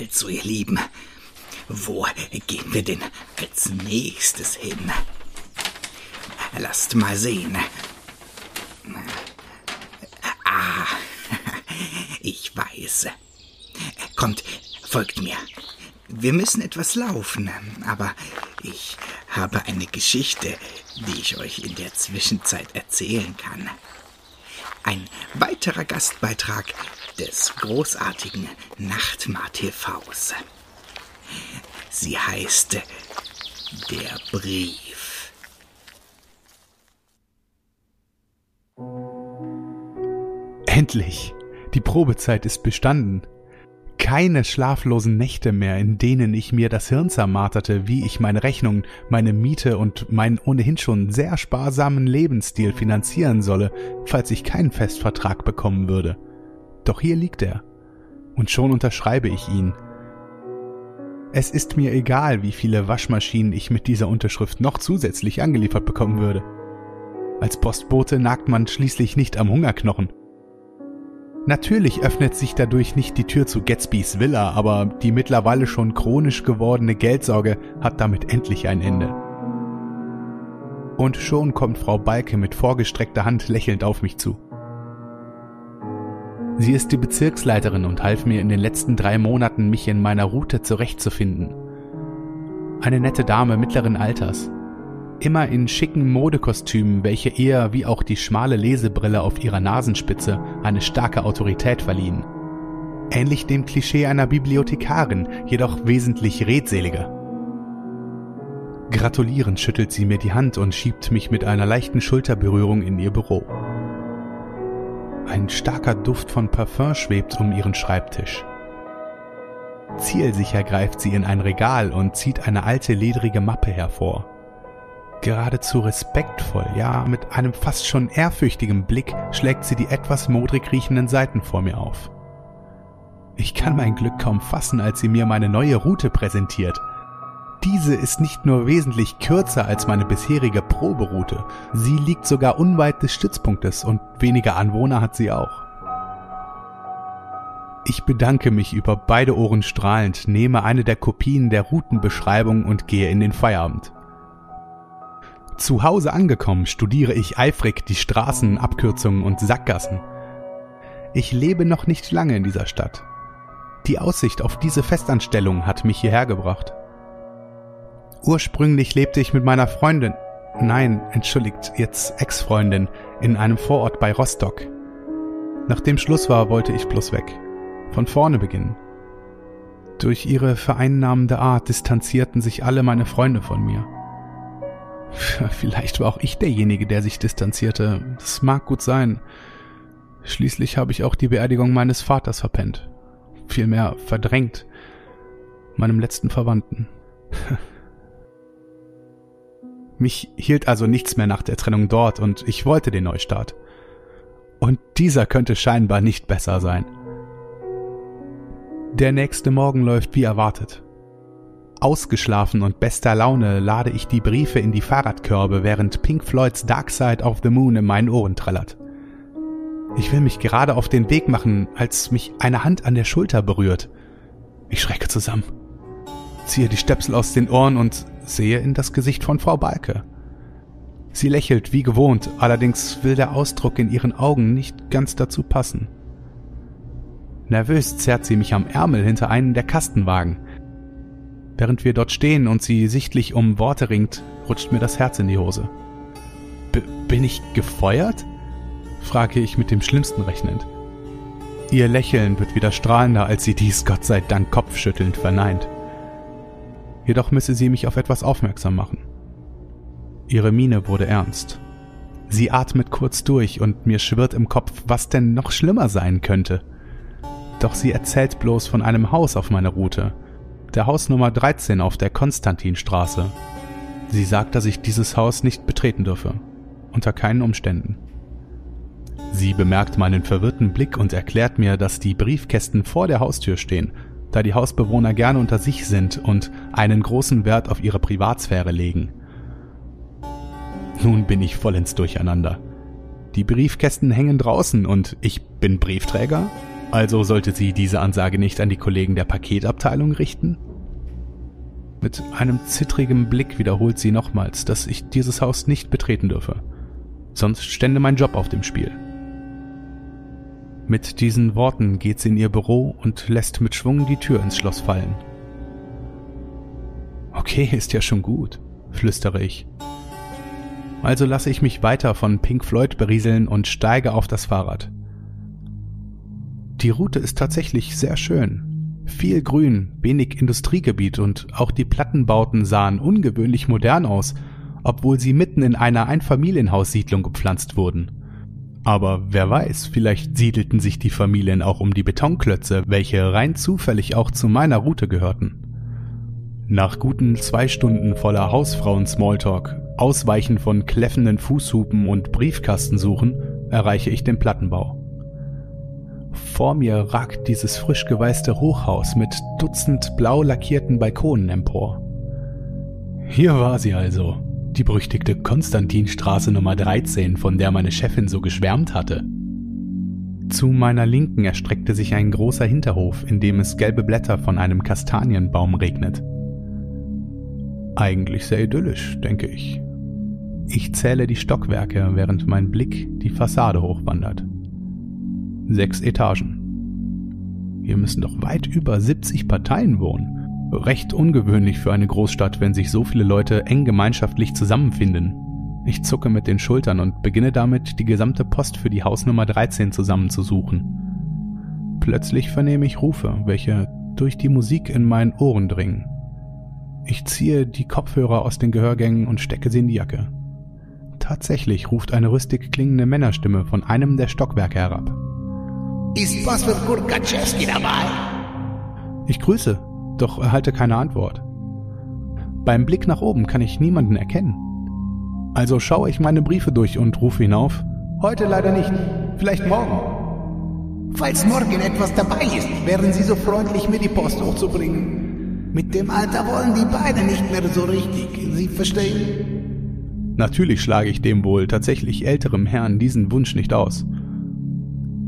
Also, ihr Lieben, wo gehen wir denn als nächstes hin? Lasst mal sehen. Ah, ich weiß. Kommt, folgt mir. Wir müssen etwas laufen, aber ich habe eine Geschichte, die ich euch in der Zwischenzeit erzählen kann. Ein weiterer Gastbeitrag des großartigen Nachtmar TVs. Sie heißt Der Brief. Endlich! Die Probezeit ist bestanden keine schlaflosen Nächte mehr, in denen ich mir das Hirn zermarterte, wie ich meine Rechnungen, meine Miete und meinen ohnehin schon sehr sparsamen Lebensstil finanzieren solle, falls ich keinen Festvertrag bekommen würde. Doch hier liegt er. Und schon unterschreibe ich ihn. Es ist mir egal, wie viele Waschmaschinen ich mit dieser Unterschrift noch zusätzlich angeliefert bekommen würde. Als Postbote nagt man schließlich nicht am Hungerknochen. Natürlich öffnet sich dadurch nicht die Tür zu Gatsbys Villa, aber die mittlerweile schon chronisch gewordene Geldsorge hat damit endlich ein Ende. Und schon kommt Frau Balke mit vorgestreckter Hand lächelnd auf mich zu. Sie ist die Bezirksleiterin und half mir in den letzten drei Monaten, mich in meiner Route zurechtzufinden. Eine nette Dame mittleren Alters, immer in schicken Modekostümen, welche eher wie auch die schmale Lesebrille auf ihrer Nasenspitze eine starke Autorität verliehen. Ähnlich dem Klischee einer Bibliothekarin, jedoch wesentlich redseliger. Gratulierend schüttelt sie mir die Hand und schiebt mich mit einer leichten Schulterberührung in ihr Büro. Ein starker Duft von Parfum schwebt um ihren Schreibtisch. Zielsicher greift sie in ein Regal und zieht eine alte ledrige Mappe hervor. Geradezu respektvoll, ja mit einem fast schon ehrfürchtigen Blick schlägt sie die etwas modrig riechenden Seiten vor mir auf. Ich kann mein Glück kaum fassen, als sie mir meine neue Route präsentiert. Diese ist nicht nur wesentlich kürzer als meine bisherige Proberoute, sie liegt sogar unweit des Stützpunktes und weniger Anwohner hat sie auch. Ich bedanke mich über beide Ohren strahlend, nehme eine der Kopien der Routenbeschreibung und gehe in den Feierabend. Zu Hause angekommen studiere ich eifrig die Straßen, Abkürzungen und Sackgassen. Ich lebe noch nicht lange in dieser Stadt. Die Aussicht auf diese Festanstellung hat mich hierher gebracht. Ursprünglich lebte ich mit meiner Freundin, nein, entschuldigt, jetzt Ex-Freundin, in einem Vorort bei Rostock. Nachdem Schluss war, wollte ich bloß weg. Von vorne beginnen. Durch ihre vereinnahmende Art distanzierten sich alle meine Freunde von mir. Vielleicht war auch ich derjenige, der sich distanzierte. Das mag gut sein. Schließlich habe ich auch die Beerdigung meines Vaters verpennt. Vielmehr verdrängt. Meinem letzten Verwandten. Mich hielt also nichts mehr nach der Trennung dort und ich wollte den Neustart. Und dieser könnte scheinbar nicht besser sein. Der nächste Morgen läuft wie erwartet. Ausgeschlafen und bester Laune lade ich die Briefe in die Fahrradkörbe, während Pink Floyds Dark Side of the Moon in meinen Ohren trällert. Ich will mich gerade auf den Weg machen, als mich eine Hand an der Schulter berührt. Ich schrecke zusammen, ziehe die Stöpsel aus den Ohren und sehe in das Gesicht von Frau Balke. Sie lächelt wie gewohnt, allerdings will der Ausdruck in ihren Augen nicht ganz dazu passen. Nervös zerrt sie mich am Ärmel hinter einen der Kastenwagen. Während wir dort stehen und sie sichtlich um Worte ringt, rutscht mir das Herz in die Hose. B bin ich gefeuert? frage ich mit dem Schlimmsten rechnend. Ihr Lächeln wird wieder strahlender, als sie dies Gott sei Dank kopfschüttelnd verneint. Jedoch müsse sie mich auf etwas aufmerksam machen. Ihre Miene wurde ernst. Sie atmet kurz durch und mir schwirrt im Kopf, was denn noch schlimmer sein könnte. Doch sie erzählt bloß von einem Haus auf meiner Route, der Hausnummer 13 auf der Konstantinstraße. Sie sagt, dass ich dieses Haus nicht betreten dürfe. Unter keinen Umständen. Sie bemerkt meinen verwirrten Blick und erklärt mir, dass die Briefkästen vor der Haustür stehen, da die Hausbewohner gerne unter sich sind und einen großen Wert auf ihre Privatsphäre legen. Nun bin ich vollends durcheinander. Die Briefkästen hängen draußen und ich bin Briefträger? Also sollte sie diese Ansage nicht an die Kollegen der Paketabteilung richten? Mit einem zittrigen Blick wiederholt sie nochmals, dass ich dieses Haus nicht betreten dürfe. Sonst stände mein Job auf dem Spiel. Mit diesen Worten geht sie in ihr Büro und lässt mit Schwung die Tür ins Schloss fallen. Okay, ist ja schon gut, flüstere ich. Also lasse ich mich weiter von Pink Floyd berieseln und steige auf das Fahrrad. Die Route ist tatsächlich sehr schön. Viel Grün, wenig Industriegebiet und auch die Plattenbauten sahen ungewöhnlich modern aus, obwohl sie mitten in einer Einfamilienhaussiedlung gepflanzt wurden. Aber wer weiß, vielleicht siedelten sich die Familien auch um die Betonklötze, welche rein zufällig auch zu meiner Route gehörten. Nach guten zwei Stunden voller Hausfrauen-Smalltalk, Ausweichen von kläffenden Fußhupen und Briefkastensuchen erreiche ich den Plattenbau. Vor mir ragt dieses frisch geweißte Hochhaus mit Dutzend blau lackierten Balkonen empor. Hier war sie also, die berüchtigte Konstantinstraße Nummer 13, von der meine Chefin so geschwärmt hatte. Zu meiner Linken erstreckte sich ein großer Hinterhof, in dem es gelbe Blätter von einem Kastanienbaum regnet. Eigentlich sehr idyllisch, denke ich. Ich zähle die Stockwerke, während mein Blick die Fassade hochwandert. Sechs Etagen. Hier müssen doch weit über 70 Parteien wohnen. Recht ungewöhnlich für eine Großstadt, wenn sich so viele Leute eng gemeinschaftlich zusammenfinden. Ich zucke mit den Schultern und beginne damit, die gesamte Post für die Hausnummer 13 zusammenzusuchen. Plötzlich vernehme ich Rufe, welche durch die Musik in meinen Ohren dringen. Ich ziehe die Kopfhörer aus den Gehörgängen und stecke sie in die Jacke. Tatsächlich ruft eine rüstig klingende Männerstimme von einem der Stockwerke herab. Ist was Kurkatschewski dabei? Ich grüße, doch erhalte keine Antwort. Beim Blick nach oben kann ich niemanden erkennen. Also schaue ich meine Briefe durch und rufe hinauf. Heute leider nicht, vielleicht morgen. Falls morgen etwas dabei ist, wären Sie so freundlich, mir die Post hochzubringen. Mit dem Alter wollen die beiden nicht mehr so richtig, Sie verstehen? Natürlich schlage ich dem wohl tatsächlich älterem Herrn diesen Wunsch nicht aus.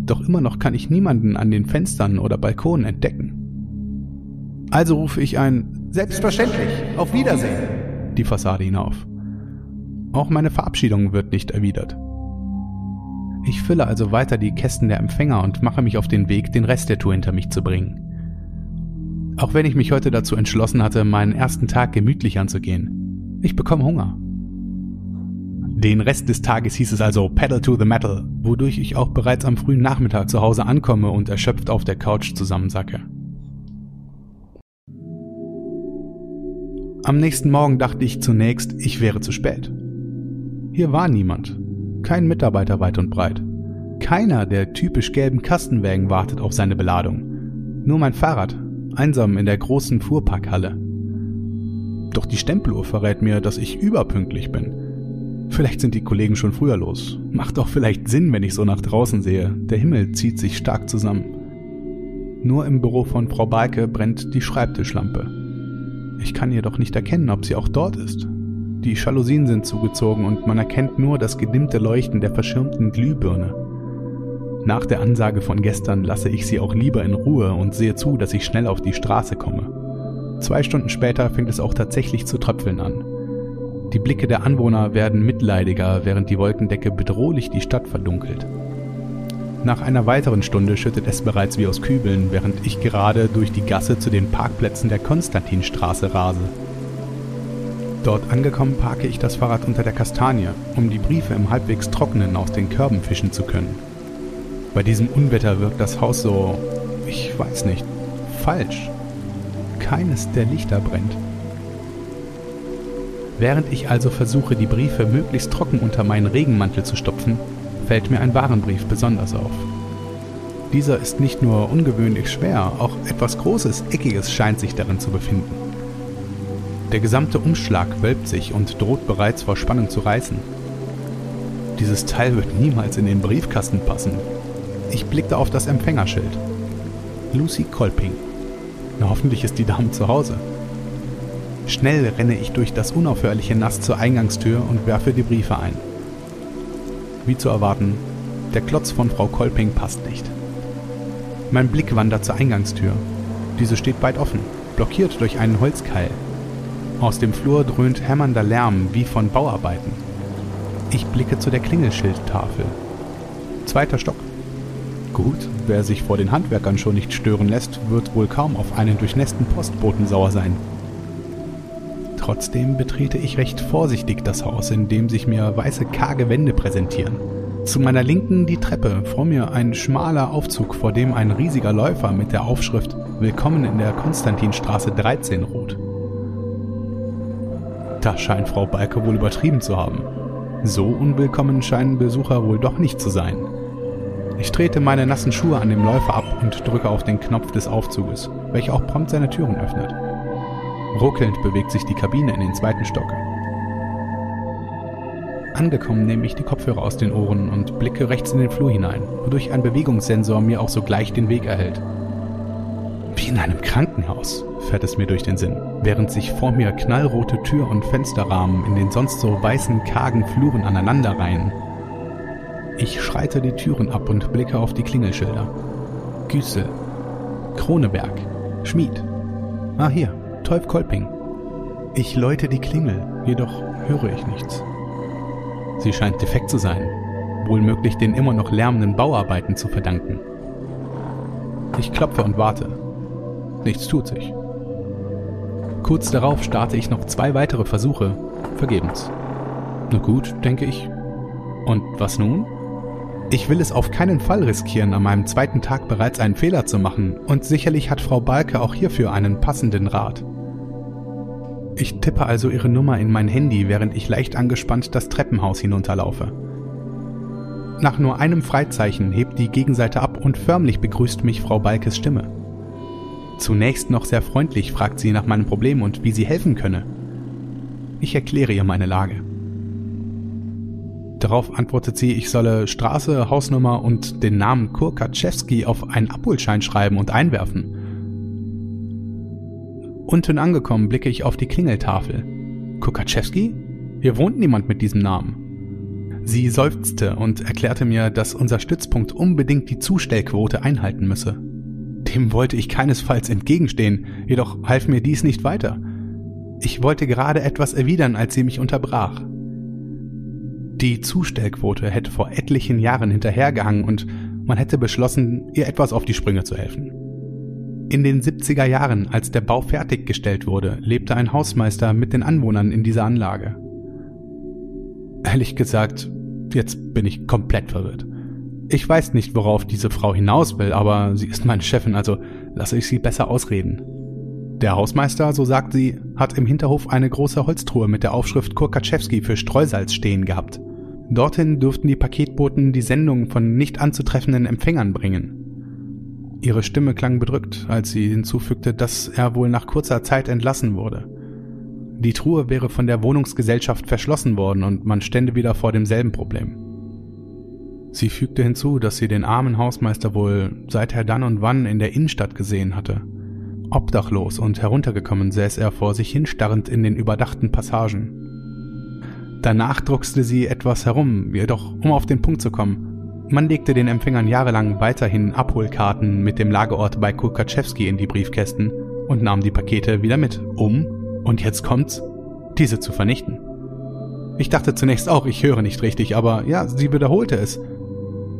Doch immer noch kann ich niemanden an den Fenstern oder Balkonen entdecken. Also rufe ich ein Selbstverständlich, auf Wiedersehen die Fassade hinauf. Auch meine Verabschiedung wird nicht erwidert. Ich fülle also weiter die Kästen der Empfänger und mache mich auf den Weg, den Rest der Tour hinter mich zu bringen. Auch wenn ich mich heute dazu entschlossen hatte, meinen ersten Tag gemütlich anzugehen. Ich bekomme Hunger. Den Rest des Tages hieß es also Pedal to the Metal, wodurch ich auch bereits am frühen Nachmittag zu Hause ankomme und erschöpft auf der Couch zusammensacke. Am nächsten Morgen dachte ich zunächst, ich wäre zu spät. Hier war niemand. Kein Mitarbeiter weit und breit. Keiner der typisch gelben Kastenwägen wartet auf seine Beladung. Nur mein Fahrrad, einsam in der großen Fuhrparkhalle. Doch die Stempeluhr verrät mir, dass ich überpünktlich bin. Vielleicht sind die Kollegen schon früher los. Macht doch vielleicht Sinn, wenn ich so nach draußen sehe. Der Himmel zieht sich stark zusammen. Nur im Büro von Frau Balke brennt die Schreibtischlampe. Ich kann jedoch nicht erkennen, ob sie auch dort ist. Die Jalousien sind zugezogen und man erkennt nur das gedimmte Leuchten der verschirmten Glühbirne. Nach der Ansage von gestern lasse ich sie auch lieber in Ruhe und sehe zu, dass ich schnell auf die Straße komme. Zwei Stunden später fängt es auch tatsächlich zu tröpfeln an. Die Blicke der Anwohner werden mitleidiger, während die Wolkendecke bedrohlich die Stadt verdunkelt. Nach einer weiteren Stunde schüttet es bereits wie aus Kübeln, während ich gerade durch die Gasse zu den Parkplätzen der Konstantinstraße rase. Dort angekommen parke ich das Fahrrad unter der Kastanie, um die Briefe im halbwegs Trockenen aus den Körben fischen zu können. Bei diesem Unwetter wirkt das Haus so, ich weiß nicht, falsch. Keines der Lichter brennt. Während ich also versuche, die Briefe möglichst trocken unter meinen Regenmantel zu stopfen, fällt mir ein Warenbrief besonders auf. Dieser ist nicht nur ungewöhnlich schwer, auch etwas Großes, Eckiges scheint sich darin zu befinden. Der gesamte Umschlag wölbt sich und droht bereits vor Spannung zu reißen. Dieses Teil wird niemals in den Briefkasten passen. Ich blickte auf das Empfängerschild. Lucy Kolping. Na, hoffentlich ist die Dame zu Hause. Schnell renne ich durch das unaufhörliche Nass zur Eingangstür und werfe die Briefe ein. Wie zu erwarten, der Klotz von Frau Kolping passt nicht. Mein Blick wandert zur Eingangstür. Diese steht weit offen, blockiert durch einen Holzkeil. Aus dem Flur dröhnt hämmernder Lärm wie von Bauarbeiten. Ich blicke zu der Klingelschildtafel. Zweiter Stock. Gut, wer sich vor den Handwerkern schon nicht stören lässt, wird wohl kaum auf einen durchnässten Postboten sauer sein. Trotzdem betrete ich recht vorsichtig das Haus, in dem sich mir weiße karge Wände präsentieren. Zu meiner Linken die Treppe, vor mir ein schmaler Aufzug, vor dem ein riesiger Läufer mit der Aufschrift Willkommen in der Konstantinstraße 13 ruht. Da scheint Frau Balke wohl übertrieben zu haben. So unwillkommen scheinen Besucher wohl doch nicht zu sein. Ich trete meine nassen Schuhe an dem Läufer ab und drücke auf den Knopf des Aufzuges, welcher auch prompt seine Türen öffnet. Ruckelnd bewegt sich die Kabine in den zweiten Stock. Angekommen nehme ich die Kopfhörer aus den Ohren und blicke rechts in den Flur hinein, wodurch ein Bewegungssensor mir auch sogleich den Weg erhält. Wie in einem Krankenhaus, fährt es mir durch den Sinn, während sich vor mir knallrote Tür- und Fensterrahmen in den sonst so weißen, kargen Fluren aneinanderreihen. Ich schreite die Türen ab und blicke auf die Klingelschilder. Güssel, Kroneberg, Schmied. Ah hier, Teuf Kolping. Ich läute die Klingel, jedoch höre ich nichts. Sie scheint defekt zu sein, wohl möglich den immer noch lärmenden Bauarbeiten zu verdanken. Ich klopfe und warte. Nichts tut sich. Kurz darauf starte ich noch zwei weitere Versuche, vergebens. Na gut, denke ich. Und was nun? Ich will es auf keinen Fall riskieren, an meinem zweiten Tag bereits einen Fehler zu machen, und sicherlich hat Frau Balke auch hierfür einen passenden Rat. Ich tippe also ihre Nummer in mein Handy, während ich leicht angespannt das Treppenhaus hinunterlaufe. Nach nur einem Freizeichen hebt die Gegenseite ab und förmlich begrüßt mich Frau Balkes Stimme. Zunächst noch sehr freundlich fragt sie nach meinem Problem und wie sie helfen könne. Ich erkläre ihr meine Lage. Darauf antwortet sie, ich solle Straße, Hausnummer und den Namen Kurkatschewski auf einen Abholschein schreiben und einwerfen. Unten angekommen blicke ich auf die Klingeltafel. Kukaczewski? Hier wohnt niemand mit diesem Namen. Sie seufzte und erklärte mir, dass unser Stützpunkt unbedingt die Zustellquote einhalten müsse. Dem wollte ich keinesfalls entgegenstehen, jedoch half mir dies nicht weiter. Ich wollte gerade etwas erwidern, als sie mich unterbrach. Die Zustellquote hätte vor etlichen Jahren hinterhergehangen und man hätte beschlossen, ihr etwas auf die Sprünge zu helfen. In den 70er Jahren, als der Bau fertiggestellt wurde, lebte ein Hausmeister mit den Anwohnern in dieser Anlage. Ehrlich gesagt, jetzt bin ich komplett verwirrt. Ich weiß nicht, worauf diese Frau hinaus will, aber sie ist meine Chefin, also lasse ich sie besser ausreden. Der Hausmeister, so sagt sie, hat im Hinterhof eine große Holztruhe mit der Aufschrift Kurkaczewski für Streusalz stehen gehabt. Dorthin dürften die Paketboten die Sendung von nicht anzutreffenden Empfängern bringen. Ihre Stimme klang bedrückt, als sie hinzufügte, dass er wohl nach kurzer Zeit entlassen wurde. Die Truhe wäre von der Wohnungsgesellschaft verschlossen worden und man stände wieder vor demselben Problem. Sie fügte hinzu, dass sie den armen Hausmeister wohl seither dann und wann in der Innenstadt gesehen hatte. Obdachlos und heruntergekommen säß er vor sich hinstarrend in den überdachten Passagen. Danach druckste sie etwas herum, jedoch um auf den Punkt zu kommen, man legte den Empfängern jahrelang weiterhin Abholkarten mit dem Lagerort bei Kurkaczewski in die Briefkästen und nahm die Pakete wieder mit, um, und jetzt kommt's, diese zu vernichten. Ich dachte zunächst auch, ich höre nicht richtig, aber ja, sie wiederholte es,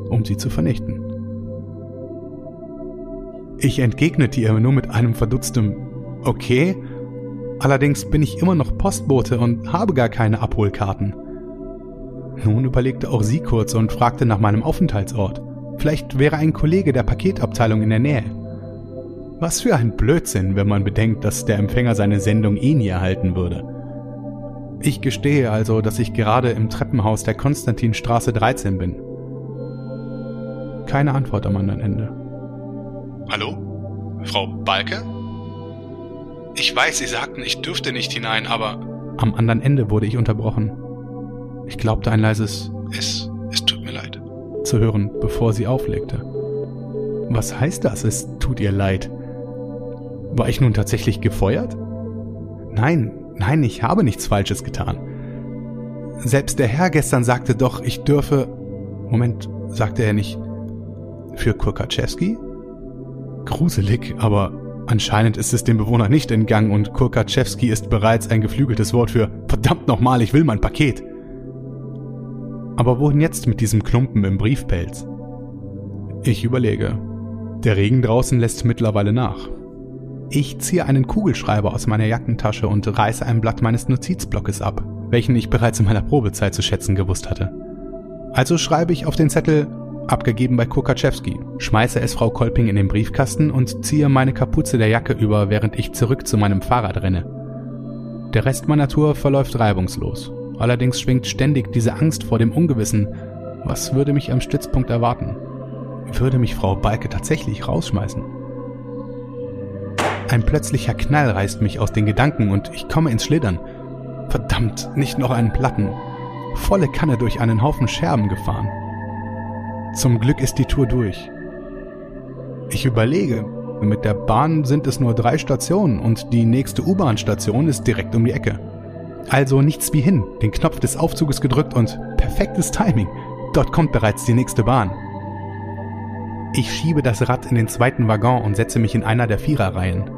um sie zu vernichten. Ich entgegnete ihr nur mit einem verdutztem Okay, allerdings bin ich immer noch Postbote und habe gar keine Abholkarten. Nun überlegte auch sie kurz und fragte nach meinem Aufenthaltsort. Vielleicht wäre ein Kollege der Paketabteilung in der Nähe. Was für ein Blödsinn, wenn man bedenkt, dass der Empfänger seine Sendung eh nie erhalten würde. Ich gestehe also, dass ich gerade im Treppenhaus der Konstantinstraße 13 bin. Keine Antwort am anderen Ende. Hallo? Frau Balke? Ich weiß, Sie sagten, ich dürfte nicht hinein, aber... Am anderen Ende wurde ich unterbrochen. Ich glaubte ein leises Es, es tut mir leid zu hören, bevor sie auflegte. Was heißt das, es tut ihr leid? War ich nun tatsächlich gefeuert? Nein, nein, ich habe nichts Falsches getan. Selbst der Herr gestern sagte doch, ich dürfe. Moment, sagte er nicht. Für Kurkaczewski? Gruselig, aber anscheinend ist es dem Bewohner nicht entgangen und Kurkatschewski ist bereits ein geflügeltes Wort für verdammt nochmal, ich will mein Paket. Aber wohin jetzt mit diesem Klumpen im Briefpelz? Ich überlege. Der Regen draußen lässt mittlerweile nach. Ich ziehe einen Kugelschreiber aus meiner Jackentasche und reiße ein Blatt meines Notizblockes ab, welchen ich bereits in meiner Probezeit zu schätzen gewusst hatte. Also schreibe ich auf den Zettel abgegeben bei Kokaczewski, schmeiße es Frau Kolping in den Briefkasten und ziehe meine Kapuze der Jacke über, während ich zurück zu meinem Fahrrad renne. Der Rest meiner Tour verläuft reibungslos. Allerdings schwingt ständig diese Angst vor dem Ungewissen. Was würde mich am Stützpunkt erwarten? Würde mich Frau Balke tatsächlich rausschmeißen? Ein plötzlicher Knall reißt mich aus den Gedanken und ich komme ins Schlittern. Verdammt, nicht noch einen Platten. Volle Kanne durch einen Haufen Scherben gefahren. Zum Glück ist die Tour durch. Ich überlege, mit der Bahn sind es nur drei Stationen und die nächste U-Bahn-Station ist direkt um die Ecke. Also nichts wie hin, den Knopf des Aufzuges gedrückt und perfektes Timing. Dort kommt bereits die nächste Bahn. Ich schiebe das Rad in den zweiten Waggon und setze mich in einer der Viererreihen.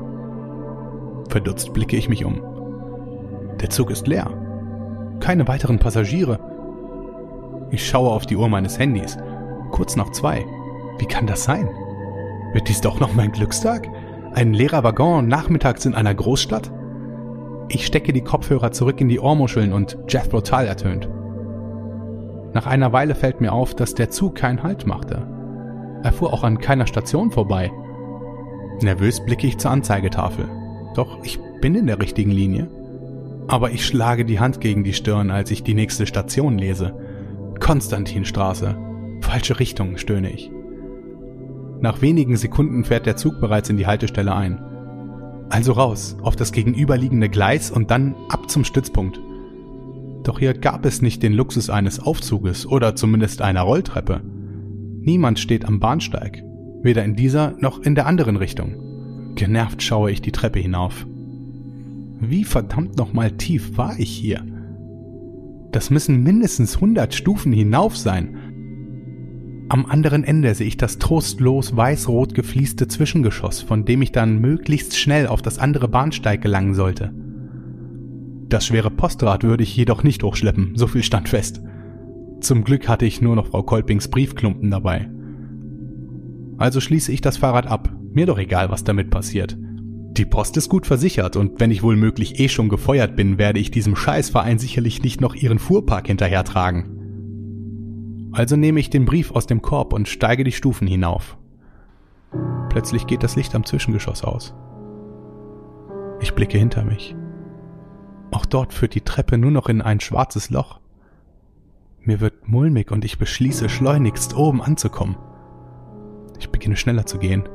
Verdutzt blicke ich mich um. Der Zug ist leer. Keine weiteren Passagiere. Ich schaue auf die Uhr meines Handys. Kurz nach zwei. Wie kann das sein? Wird dies doch noch mein Glückstag? Ein leerer Waggon nachmittags in einer Großstadt? Ich stecke die Kopfhörer zurück in die Ohrmuscheln und Jethro Tull ertönt. Nach einer Weile fällt mir auf, dass der Zug keinen Halt machte. Er fuhr auch an keiner Station vorbei. Nervös blicke ich zur Anzeigetafel. Doch ich bin in der richtigen Linie. Aber ich schlage die Hand gegen die Stirn, als ich die nächste Station lese. Konstantinstraße. Falsche Richtung, stöhne ich. Nach wenigen Sekunden fährt der Zug bereits in die Haltestelle ein. Also raus, auf das gegenüberliegende Gleis und dann ab zum Stützpunkt. Doch hier gab es nicht den Luxus eines Aufzuges oder zumindest einer Rolltreppe. Niemand steht am Bahnsteig, weder in dieser noch in der anderen Richtung. Genervt schaue ich die Treppe hinauf. Wie verdammt nochmal tief war ich hier? Das müssen mindestens 100 Stufen hinauf sein. Am anderen Ende sehe ich das trostlos weiß-rot geflieste Zwischengeschoss, von dem ich dann möglichst schnell auf das andere Bahnsteig gelangen sollte. Das schwere Postrad würde ich jedoch nicht hochschleppen, so viel stand fest. Zum Glück hatte ich nur noch Frau Kolpings Briefklumpen dabei. Also schließe ich das Fahrrad ab, mir doch egal, was damit passiert. Die Post ist gut versichert und wenn ich wohl möglich eh schon gefeuert bin, werde ich diesem Scheißverein sicherlich nicht noch ihren Fuhrpark hinterhertragen. Also nehme ich den Brief aus dem Korb und steige die Stufen hinauf. Plötzlich geht das Licht am Zwischengeschoss aus. Ich blicke hinter mich. Auch dort führt die Treppe nur noch in ein schwarzes Loch. Mir wird mulmig und ich beschließe schleunigst oben anzukommen. Ich beginne schneller zu gehen.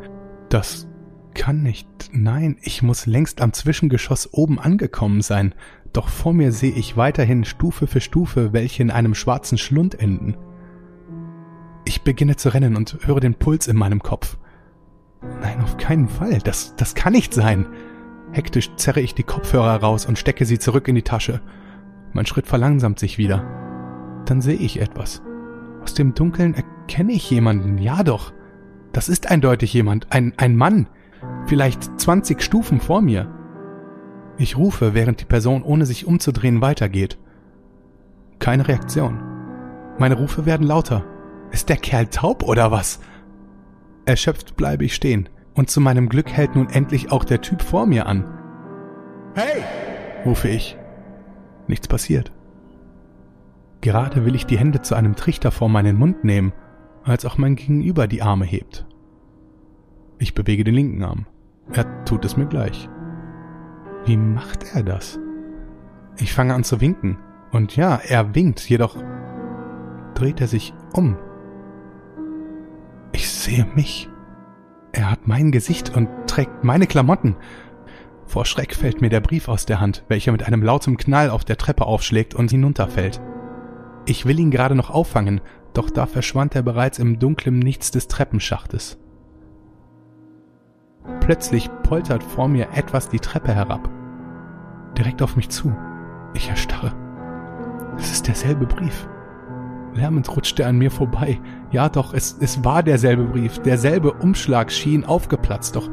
Das kann nicht. Nein, ich muss längst am Zwischengeschoss oben angekommen sein. Doch vor mir sehe ich weiterhin Stufe für Stufe, welche in einem schwarzen Schlund enden. Ich beginne zu rennen und höre den Puls in meinem Kopf. Nein, auf keinen Fall. Das, das kann nicht sein. Hektisch zerre ich die Kopfhörer raus und stecke sie zurück in die Tasche. Mein Schritt verlangsamt sich wieder. Dann sehe ich etwas. Aus dem Dunkeln erkenne ich jemanden. Ja doch. Das ist eindeutig jemand. Ein, ein Mann. Vielleicht 20 Stufen vor mir. Ich rufe, während die Person ohne sich umzudrehen weitergeht. Keine Reaktion. Meine Rufe werden lauter. Ist der Kerl taub oder was? Erschöpft bleibe ich stehen, und zu meinem Glück hält nun endlich auch der Typ vor mir an. Hey! rufe ich. Nichts passiert. Gerade will ich die Hände zu einem Trichter vor meinen Mund nehmen, als auch mein Gegenüber die Arme hebt. Ich bewege den linken Arm. Er tut es mir gleich. Wie macht er das? Ich fange an zu winken. Und ja, er winkt, jedoch dreht er sich um sehe mich. Er hat mein Gesicht und trägt meine Klamotten. Vor Schreck fällt mir der Brief aus der Hand, welcher mit einem lauten Knall auf der Treppe aufschlägt und hinunterfällt. Ich will ihn gerade noch auffangen, doch da verschwand er bereits im dunklen Nichts des Treppenschachtes. Plötzlich poltert vor mir etwas die Treppe herab. Direkt auf mich zu. Ich erstarre. Es ist derselbe Brief. Lärmend rutschte an mir vorbei. Ja, doch, es, es war derselbe Brief. Derselbe Umschlag schien aufgeplatzt, doch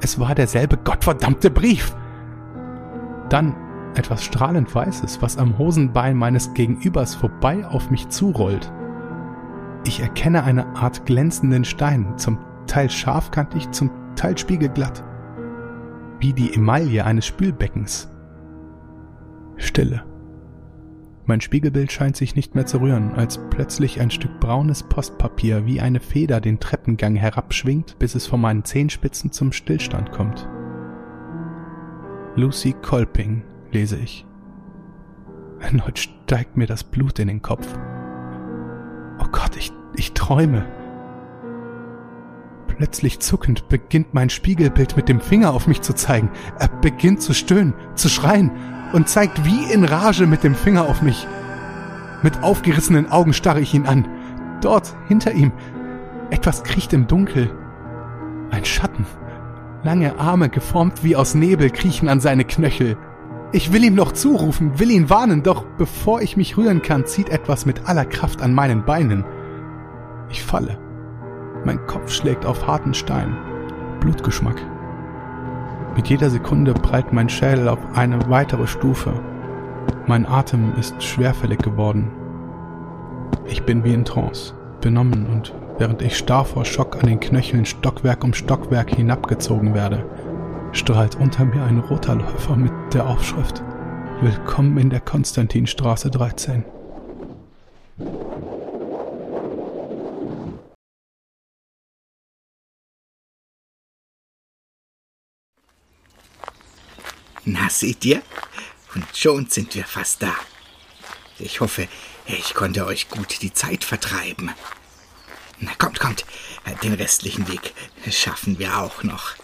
es war derselbe gottverdammte Brief. Dann etwas strahlend Weißes, was am Hosenbein meines Gegenübers vorbei auf mich zurollt. Ich erkenne eine Art glänzenden Stein, zum Teil scharfkantig, zum Teil spiegelglatt. Wie die Emaille eines Spülbeckens. Stille. Mein Spiegelbild scheint sich nicht mehr zu rühren, als plötzlich ein Stück braunes Postpapier wie eine Feder den Treppengang herabschwingt, bis es von meinen Zehenspitzen zum Stillstand kommt. Lucy Kolping, lese ich. Erneut steigt mir das Blut in den Kopf. Oh Gott, ich, ich träume. Plötzlich zuckend beginnt mein Spiegelbild mit dem Finger auf mich zu zeigen. Er beginnt zu stöhnen, zu schreien und zeigt wie in Rage mit dem Finger auf mich. Mit aufgerissenen Augen starre ich ihn an. Dort, hinter ihm, etwas kriecht im Dunkel. Ein Schatten. Lange Arme, geformt wie aus Nebel, kriechen an seine Knöchel. Ich will ihm noch zurufen, will ihn warnen, doch bevor ich mich rühren kann, zieht etwas mit aller Kraft an meinen Beinen. Ich falle. Mein Kopf schlägt auf harten Stein. Blutgeschmack. Mit jeder Sekunde prallt mein Schädel auf eine weitere Stufe. Mein Atem ist schwerfällig geworden. Ich bin wie in Trance, benommen und während ich starr vor Schock an den Knöcheln Stockwerk um Stockwerk hinabgezogen werde, strahlt unter mir ein roter Läufer mit der Aufschrift Willkommen in der Konstantinstraße 13. Na, seht ihr? Und schon sind wir fast da. Ich hoffe, ich konnte euch gut die Zeit vertreiben. Na, kommt, kommt. Den restlichen Weg schaffen wir auch noch.